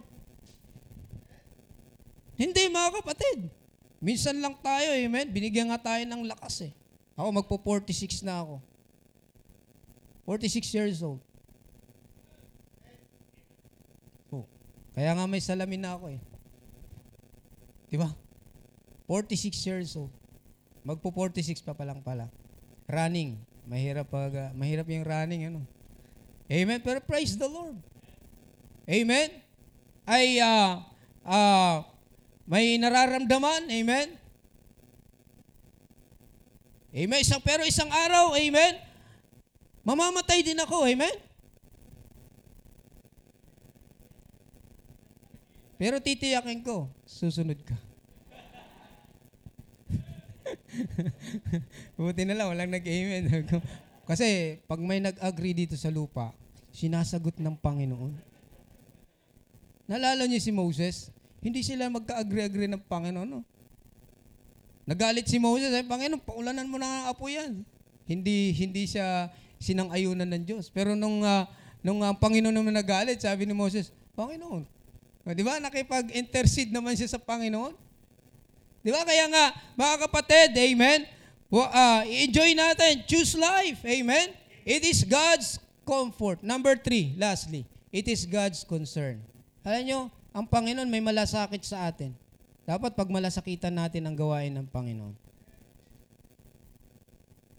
Hindi mga kapatid. Minsan lang tayo, amen? Binigyan nga tayo ng lakas eh. Ako magpo 46 na ako. 46 years old. Oh. Kaya nga may salamin na ako eh. Di ba? 46 years old. Magpo 46 pa pa lang pala. Running. Mahirap pag uh, mahirap yung running ano. Amen. Pero praise the Lord. Amen? Ay uh, uh, may nararamdaman. Amen? Amen. Isang, pero isang araw, amen, mamamatay din ako. Amen? Pero titiyakin ko, susunod ka. Buti na lang, walang nag-amen. Kasi pag may nag-agree dito sa lupa, sinasagot ng Panginoon. Nalala niyo si Moses? Hindi sila magka-agree-agree ng Panginoon. No? Nagalit si Moses, ay Panginoon, paulanan mo na ang apo yan. Hindi hindi siya sinang-ayunan ng Diyos. Pero nung uh, nung uh, Panginoon naman nagalit, sabi ni Moses, Panginoon, oh, di ba nakipag-intercede naman siya sa Panginoon? Di ba? Kaya nga, mga kapatid, amen, uh, enjoy natin, choose life, amen? It is God's comfort. Number three, lastly, it is God's concern. Alam nyo, ang Panginoon may malasakit sa atin. Dapat pag malasakitan natin ang gawain ng Panginoon.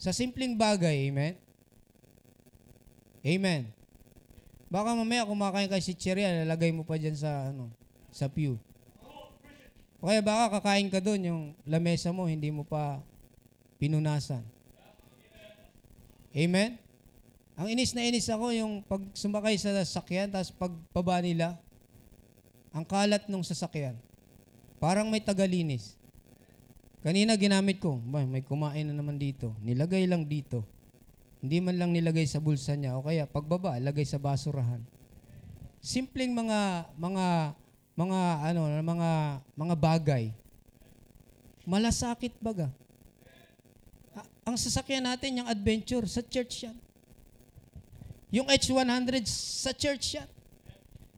Sa simpleng bagay, amen? Amen. Baka mamaya kumakain ka si Cheria, lalagay mo pa dyan sa, ano, sa pew. O kaya baka kakain ka doon, yung lamesa mo, hindi mo pa pinunasan. Amen? Ang inis na inis ako yung pag sumakay sa sakyan, tapos pagpaba nila, ang kalat ng sasakyan. Parang may tagalinis. Kanina ginamit ko, may kumain na naman dito. Nilagay lang dito. Hindi man lang nilagay sa bulsa niya o kaya pagbaba, lagay sa basurahan. Simpleng mga mga mga ano, mga mga bagay. Malasakit baga. Ang sasakyan natin yung adventure sa church yan. Yung H100 sa church yan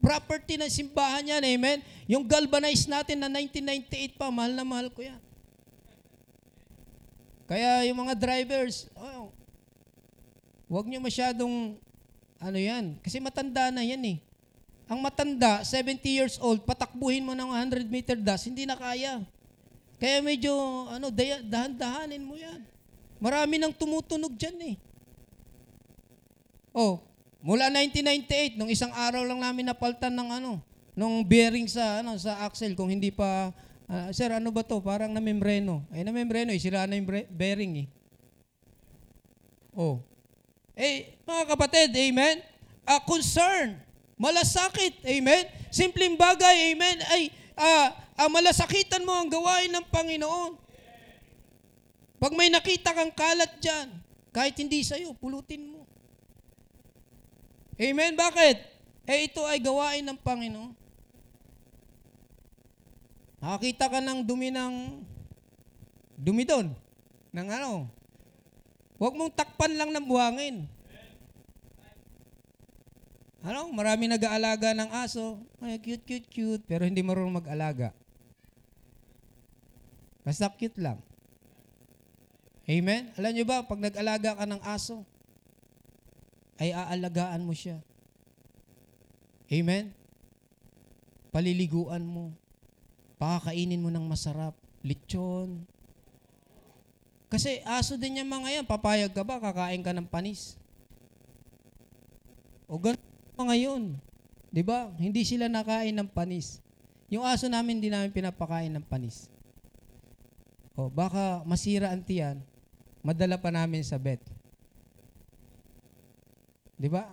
property ng simbahan yan, amen? Yung galvanize natin na 1998 pa, mahal na mahal ko yan. Kaya yung mga drivers, oh, huwag nyo masyadong, ano yan, kasi matanda na yan eh. Ang matanda, 70 years old, patakbuhin mo ng 100 meter dash, hindi na kaya. Kaya medyo, ano, dahan-dahanin mo yan. Marami nang tumutunog dyan eh. Oh, Mula 1998, nung isang araw lang namin napaltan ng ano, nung bearing sa ano sa axle kung hindi pa uh, sir ano ba to? Parang na membreno ay na membreno eh, sira na yung bearing eh. Oh. Eh mga kapatid amen? A uh, concern. Malasakit amen? Simpleng bagay amen? Ay uh, uh, malasakitan mo ang gawain ng Panginoon. Pag may nakita kang kalat diyan kahit hindi sa iyo pulutin mo Amen? Bakit? Eh ito ay gawain ng Panginoon. Nakakita ka ng dumi ng dumi doon. Ng ano? Huwag mong takpan lang ng buhangin. Ano? Marami nag-aalaga ng aso. Ay, cute, cute, cute. Pero hindi marunong mag-alaga. Basta cute lang. Amen? Alam nyo ba, pag nag-alaga ka ng aso, ay aalagaan mo siya. Amen? Paliliguan mo. Pakakainin mo ng masarap. Lechon. Kasi aso din yung mga yan. Papayag ka ba? Kakain ka ng panis. O ganun mga yun. Di ba? Hindi sila nakain ng panis. Yung aso namin, hindi namin pinapakain ng panis. O, baka masira ang tiyan, madala pa namin sa vet. Di ba?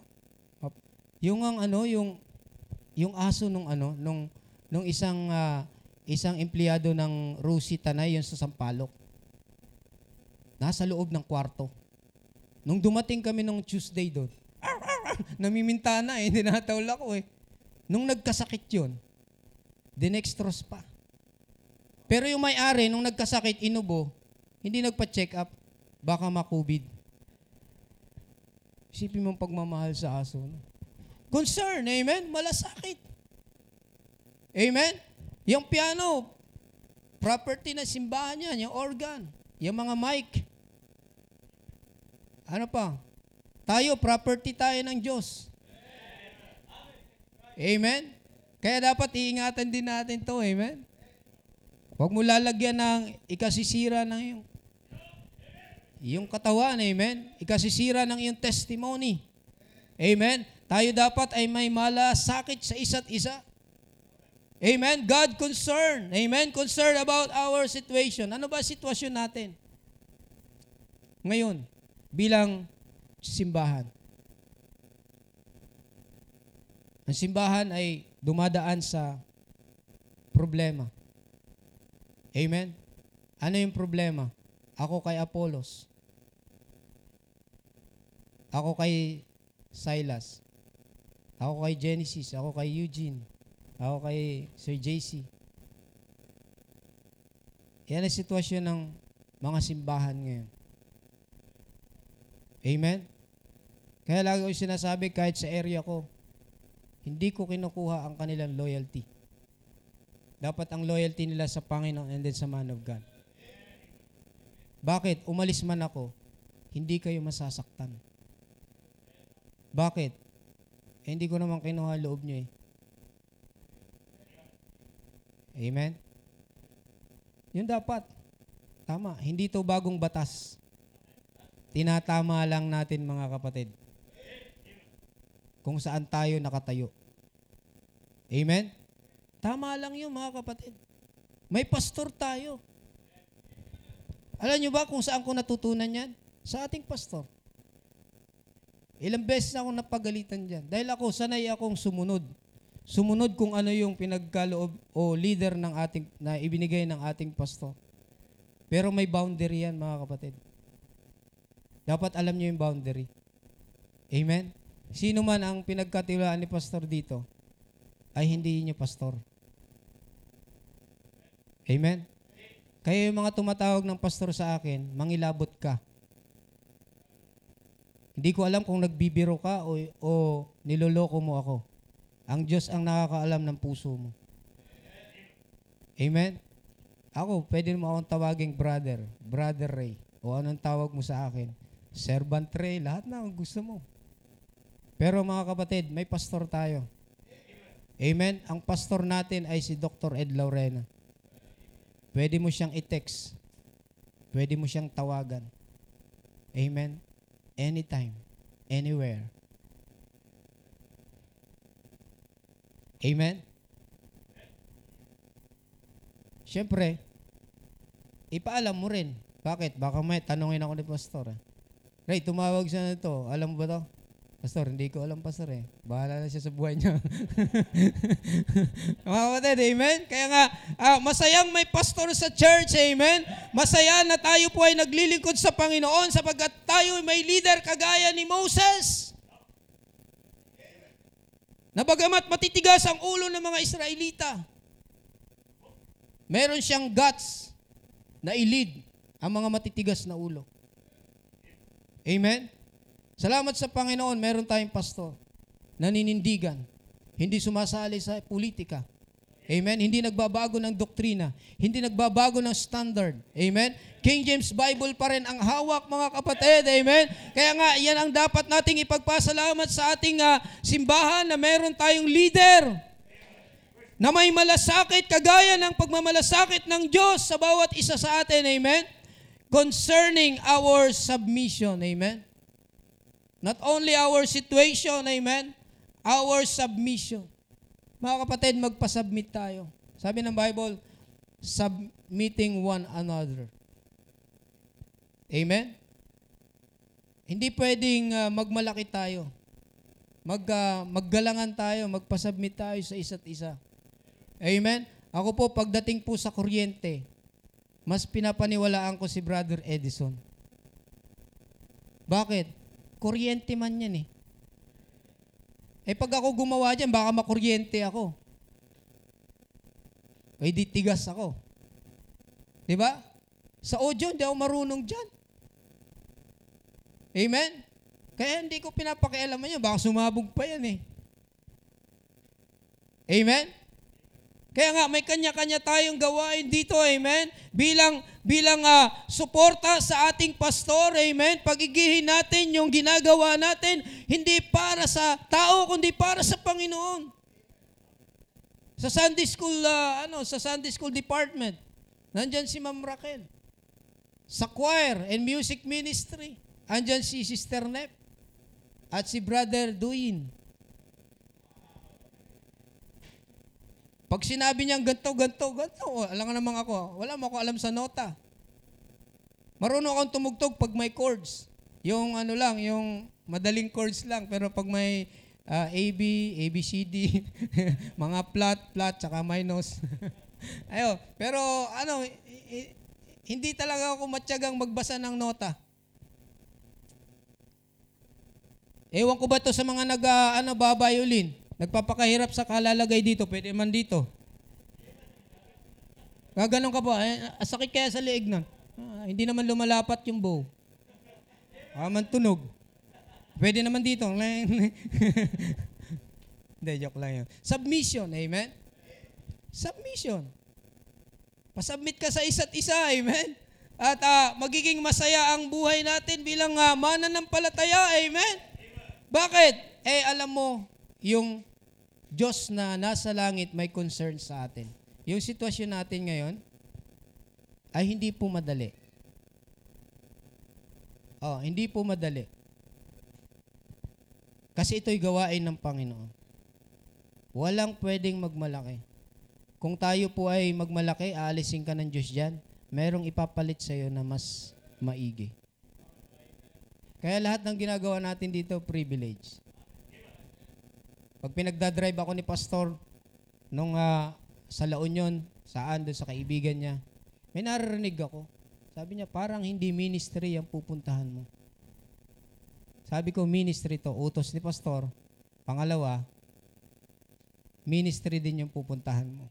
Yung ang ano, yung yung aso nung ano, nung nung isang ah, isang empleyado ng Rusi Tanay, yung sa Sampalok. Nasa loob ng kwarto. Nung dumating kami nung Tuesday doon, namiminta na eh, dinatawal ako eh. Nung nagkasakit yun, dinextrose pa. Pero yung may-ari, nung nagkasakit, inubo, hindi nagpa-check up, baka ma-COVID. Isipin mong pagmamahal sa aso. Concern, amen? Malasakit. Amen? Yung piano, property na simbahan yan, yung organ, yung mga mic. Ano pa? Tayo, property tayo ng Diyos. Amen? Kaya dapat iingatan din natin to, amen? Huwag mo lalagyan ng ikasisira ng iyong, iyong katawan, amen? Ikasisira ng iyong testimony. Amen? Tayo dapat ay may malasakit sa isa't isa. Amen? God concern. Amen? Concern about our situation. Ano ba sitwasyon natin? Ngayon, bilang simbahan. Ang simbahan ay dumadaan sa problema. Amen? Ano yung problema? Ako kay Apollos. Ako kay Silas. Ako kay Genesis. Ako kay Eugene. Ako kay Sir JC. Yan ang sitwasyon ng mga simbahan ngayon. Amen? Kaya lagi ko sinasabi kahit sa area ko, hindi ko kinukuha ang kanilang loyalty. Dapat ang loyalty nila sa Panginoon and then sa man of God. Bakit? Umalis man ako, hindi kayo masasaktan. Bakit? Eh, hindi ko naman kinuha loob nyo eh. Amen? Yun dapat. Tama. Hindi to bagong batas. Tinatama lang natin mga kapatid. Kung saan tayo nakatayo. Amen? Tama lang yun mga kapatid. May pastor tayo. Alam nyo ba kung saan ko natutunan yan? Sa ating pastor. Ilang beses akong napagalitan dyan. Dahil ako, sanay akong sumunod. Sumunod kung ano yung pinagkaloob o leader ng ating, na ibinigay ng ating pastor. Pero may boundary yan, mga kapatid. Dapat alam nyo yung boundary. Amen? Sino man ang pinagkatiwalaan ni pastor dito, ay hindi niyo pastor. Amen? Kaya yung mga tumatawag ng pastor sa akin, mangilabot ka. Hindi ko alam kung nagbibiro ka o, o niloloko mo ako. Ang Diyos ang nakakaalam ng puso mo. Amen? Ako, pwede mo akong tawaging brother, brother Ray, o anong tawag mo sa akin. Servant Ray, lahat na ang gusto mo. Pero mga kapatid, may pastor tayo. Amen? Ang pastor natin ay si Dr. Ed Laurena. Pwede mo siyang i-text. Pwede mo siyang tawagan. Amen? Anytime. Anywhere. Amen? Siyempre, ipaalam mo rin. Bakit? Baka may tanongin ako ni Pastor. Eh. Ray, tumawag siya na ito. Alam mo ba to? Pastor, hindi ko alam, Pastor eh. Bahala na siya sa buhay niya. Mga kapatid, amen? Kaya nga, ah, masayang may pastor sa church, amen? Masaya na tayo po ay naglilingkod sa Panginoon sapagkat tayo ay may leader kagaya ni Moses. Na bagamat matitigas ang ulo ng mga Israelita, meron siyang guts na ilid ang mga matitigas na ulo. Amen? Salamat sa Panginoon, meron tayong pastor. Naninindigan. Hindi sumasali sa politika. Amen? Hindi nagbabago ng doktrina. Hindi nagbabago ng standard. Amen? King James Bible pa rin ang hawak mga kapatid. Amen? Kaya nga, yan ang dapat nating ipagpasalamat sa ating uh, simbahan na meron tayong leader na may malasakit kagaya ng pagmamalasakit ng Diyos sa bawat isa sa atin. Amen? Concerning our submission. Amen? Not only our situation. Amen? Our submission. Mga kapatid, magpasubmit tayo. Sabi ng Bible, submitting one another. Amen? Hindi pwedeng uh, magmalaki tayo. Mag, uh, maggalangan tayo, magpasubmit tayo sa isa't isa. Amen? Ako po, pagdating po sa kuryente, mas pinapaniwalaan ko si Brother Edison. Bakit? Kuryente man yan eh. Eh pag ako gumawa dyan, baka makuryente ako. Ay di tigas ako. Di ba? Sa audio, hindi ako marunong dyan. Amen? Kaya hindi ko pinapakialaman yan. Baka sumabog pa yan eh. Amen? Kaya nga may kanya-kanya tayong gawain dito, amen? Bilang bilang uh, suporta sa ating pastor, amen? Pagigihin natin yung ginagawa natin hindi para sa tao kundi para sa Panginoon. Sa Sunday school uh, ano, sa Sunday school department, nandiyan si Ma'am Raquel. Sa choir and music ministry, andyan si Sister Nep at si Brother Duin. Pag sinabi niyang ganto, ganto, ganto, alam nga naman ako, wala mo ako alam sa nota. Marunong akong tumugtog pag may chords. Yung ano lang, yung madaling chords lang. Pero pag may uh, A, B, A, B, C, D, mga flat, flat, tsaka minus. Ayo, pero ano, hindi talaga ako matyagang magbasa ng nota. Ewan ko ba to sa mga nag, uh, ano, babayolin? Nagpapakahirap sa kalalagay dito, pwede man dito. Gaganon ka ba? Eh, sakit kaya sa leeg nun. Ah, hindi naman lumalapat yung bow. Ah, man tunog. Pwede naman dito. Hindi, joke lang yun. Submission, amen? Submission. Pasubmit ka sa isa't isa, amen? At uh, magiging masaya ang buhay natin bilang uh, mananampalataya, amen? Bakit? Eh, alam mo, yung Diyos na nasa langit may concern sa atin. Yung sitwasyon natin ngayon ay hindi po madali. Oh, hindi po madali. Kasi ito'y gawain ng Panginoon. Walang pwedeng magmalaki. Kung tayo po ay magmalaki, aalisin ka ng Diyos dyan, merong ipapalit sa iyo na mas maigi. Kaya lahat ng ginagawa natin dito, privilege. Pag pinagdadrive ako ni Pastor nung uh, sa La Union, saan doon sa kaibigan niya, may naririnig ako. Sabi niya, parang hindi ministry ang pupuntahan mo. Sabi ko, ministry to, utos ni Pastor. Pangalawa, ministry din yung pupuntahan mo.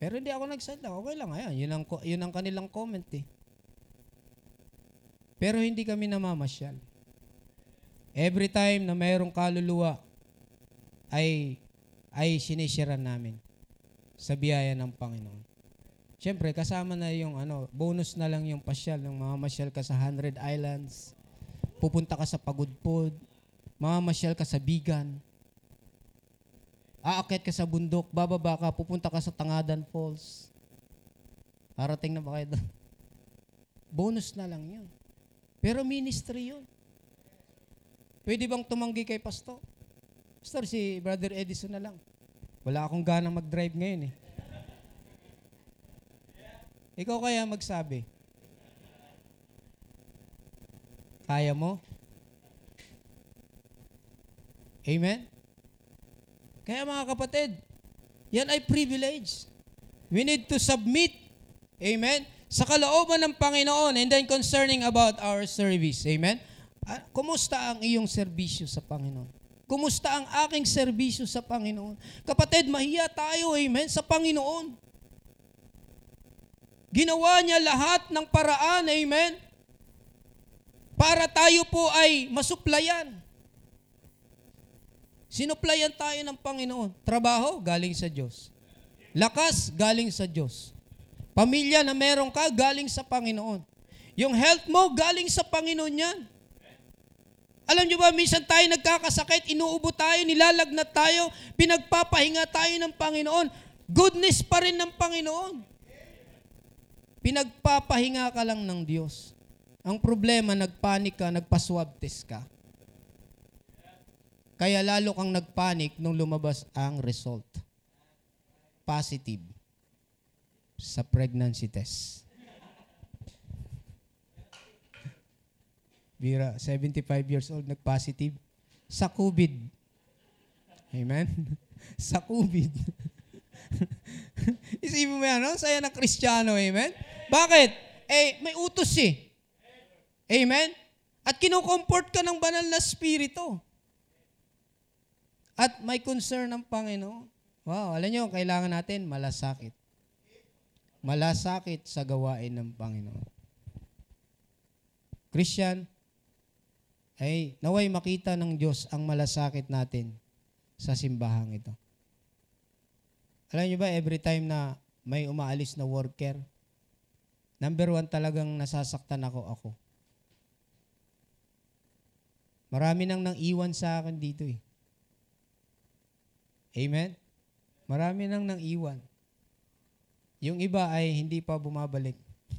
Pero hindi ako nagsalita. Okay lang, ayan. Yun ang, yun ang kanilang comment eh. Pero hindi kami namamasyal. Every time na mayroong kaluluwa, ay, ay sinisiran namin sa biyaya ng Panginoon. Siyempre, kasama na yung ano, bonus na lang yung pasyal. Nung mamamasyal ka sa Hundred Islands, pupunta ka sa Pagudpod, mamamasyal ka sa Bigan, aakit ka sa bundok, bababa ka, pupunta ka sa Tangadan Falls. Parating na ba kayo doon? Bonus na lang yun. Pero ministry yun. Pwede bang tumanggi kay pastor? Pastor, si Brother Edison na lang. Wala akong ganang mag-drive ngayon eh. Ikaw kaya magsabi? Kaya mo? Amen? Kaya mga kapatid, yan ay privilege. We need to submit, amen, sa kalooban ng Panginoon and then concerning about our service. Amen? Ah, kumusta ang iyong serbisyo sa Panginoon? Kumusta ang aking serbisyo sa Panginoon? Kapatid, mahiya tayo, amen, sa Panginoon. Ginawa niya lahat ng paraan, amen, para tayo po ay masuplayan. Sinuplayan tayo ng Panginoon. Trabaho, galing sa Diyos. Lakas, galing sa Diyos. Pamilya na meron ka, galing sa Panginoon. Yung health mo, galing sa Panginoon yan. Alam nyo ba, minsan tayo nagkakasakit, inuubo tayo, nilalagnat tayo, pinagpapahinga tayo ng Panginoon. Goodness pa rin ng Panginoon. Pinagpapahinga ka lang ng Diyos. Ang problema, nagpanik ka, nagpaswab test ka. Kaya lalo kang nagpanik nung lumabas ang result. Positive sa pregnancy test. Bira, 75 years old, nag-positive sa COVID. Amen? sa COVID. Isipin mo yan, no? Saya na Kristiyano, amen? Bakit? Eh, may utos eh. Amen? At kinukomport ka ng banal na spirito. At may concern ng Panginoon. Wow, alam nyo, kailangan natin malasakit. Malasakit sa gawain ng Panginoon. Christian, ay naway makita ng Diyos ang malasakit natin sa simbahang ito. Alam niyo ba, every time na may umaalis na worker, number one talagang nasasaktan ako ako. Marami nang nang iwan sa akin dito eh. Amen? Marami nang nang iwan. Yung iba ay hindi pa bumabalik.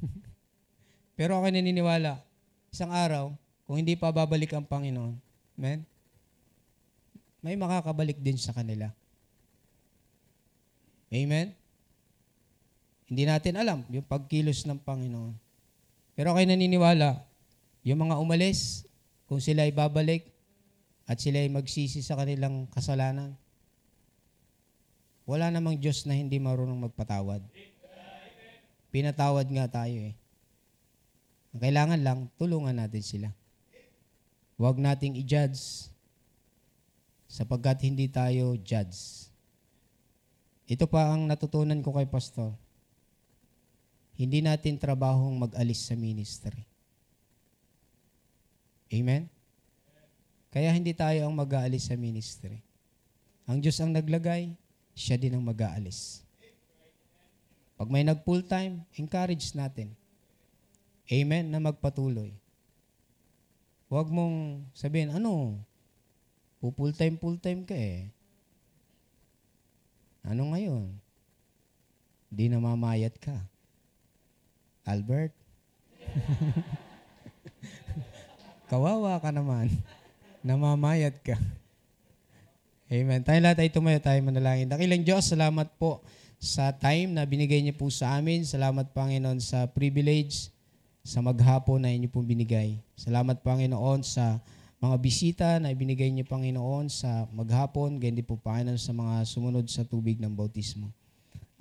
Pero ako naniniwala, isang araw, kung hindi pa babalik ang Panginoon, amen, may makakabalik din sa kanila. Amen? Hindi natin alam yung pagkilos ng Panginoon. Pero kayo naniniwala, yung mga umalis, kung sila ay babalik at sila ay magsisi sa kanilang kasalanan, wala namang Diyos na hindi marunong magpatawad. Pinatawad nga tayo eh. Ang kailangan lang, tulungan natin sila. Huwag nating i-judge sapagkat hindi tayo judge. Ito pa ang natutunan ko kay Pastor. Hindi natin trabahong mag-alis sa ministry. Amen? Kaya hindi tayo ang mag-aalis sa ministry. Ang Diyos ang naglagay, siya din ang mag-aalis. Pag may nag-full time, encourage natin. Amen na magpatuloy. Huwag mong sabihin, ano, full time, full time ka eh. Ano ngayon? Di namamayat ka. Albert? Kawawa ka naman. Namamayat ka. Amen. Tayo lahat ay tumayo, tayo manalangin. Dakilang Diyos, salamat po sa time na binigay niyo po sa amin. Salamat, Panginoon, sa privilege sa maghapon na inyo pong binigay. Salamat, Panginoon, sa mga bisita na ibinigay niyo, Panginoon, sa maghapon. Ganyan po, Panginoon, sa mga sumunod sa tubig ng bautismo.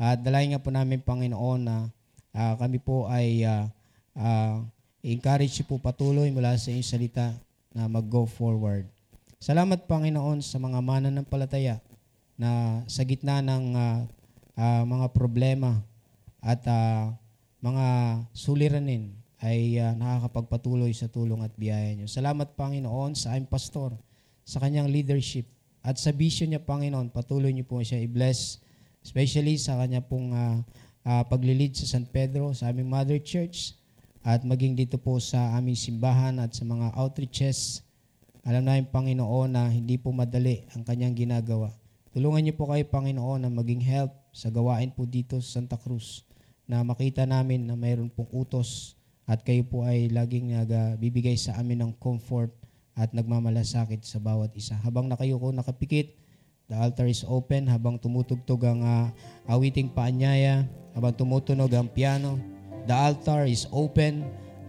At dalayan nga po namin, Panginoon, na uh, kami po ay uh, uh, encourage po patuloy mula sa inyong salita na mag-go forward. Salamat, Panginoon, sa mga mananampalataya na sa gitna ng uh, uh, mga problema at uh, mga suliranin ay uh, nakakapagpatuloy sa tulong at biyaya niyo. Salamat, Panginoon, sa aming pastor, sa kanyang leadership at sa vision niya, Panginoon, patuloy niyo po siya i-bless, especially sa kanya pong uh, uh, paglilid sa San Pedro, sa aming Mother Church, at maging dito po sa aming simbahan at sa mga outreaches alam namin, Panginoon, na hindi po madali ang kanyang ginagawa. Tulungan niyo po kayo, Panginoon, na maging help sa gawain po dito sa Santa Cruz na makita namin na mayroon pong utos at kayo po ay laging nagbibigay sa amin ng comfort at nagmamalasakit sa bawat isa. Habang nakayo ko nakapikit, the altar is open habang tumutugtog ang uh, awiting paanyaya, habang tumutunog ang piano, the altar is open.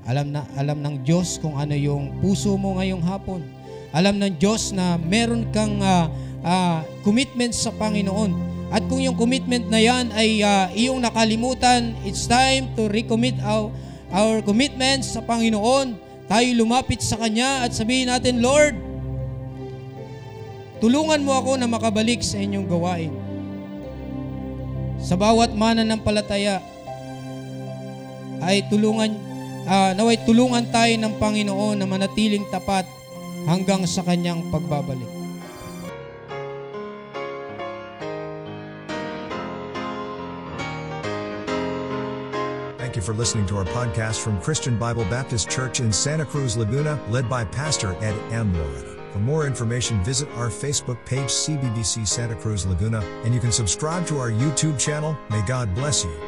Alam na alam ng Diyos kung ano yung puso mo ngayong hapon. Alam ng Diyos na meron kang uh, uh, commitment sa Panginoon. At kung yung commitment na yan ay uh, iyong nakalimutan, it's time to recommit our, our commitments sa Panginoon. Tayo lumapit sa Kanya at sabihin natin, Lord, tulungan mo ako na makabalik sa inyong gawain. Sa bawat mana ng palataya, ay tulungan, uh, naway tulungan tayo ng Panginoon na manatiling tapat hanggang sa kanyang pagbabalik. For listening to our podcast from Christian Bible Baptist Church in Santa Cruz, Laguna, led by Pastor Ed M. Loretta. For more information, visit our Facebook page, CBBC Santa Cruz Laguna, and you can subscribe to our YouTube channel. May God bless you.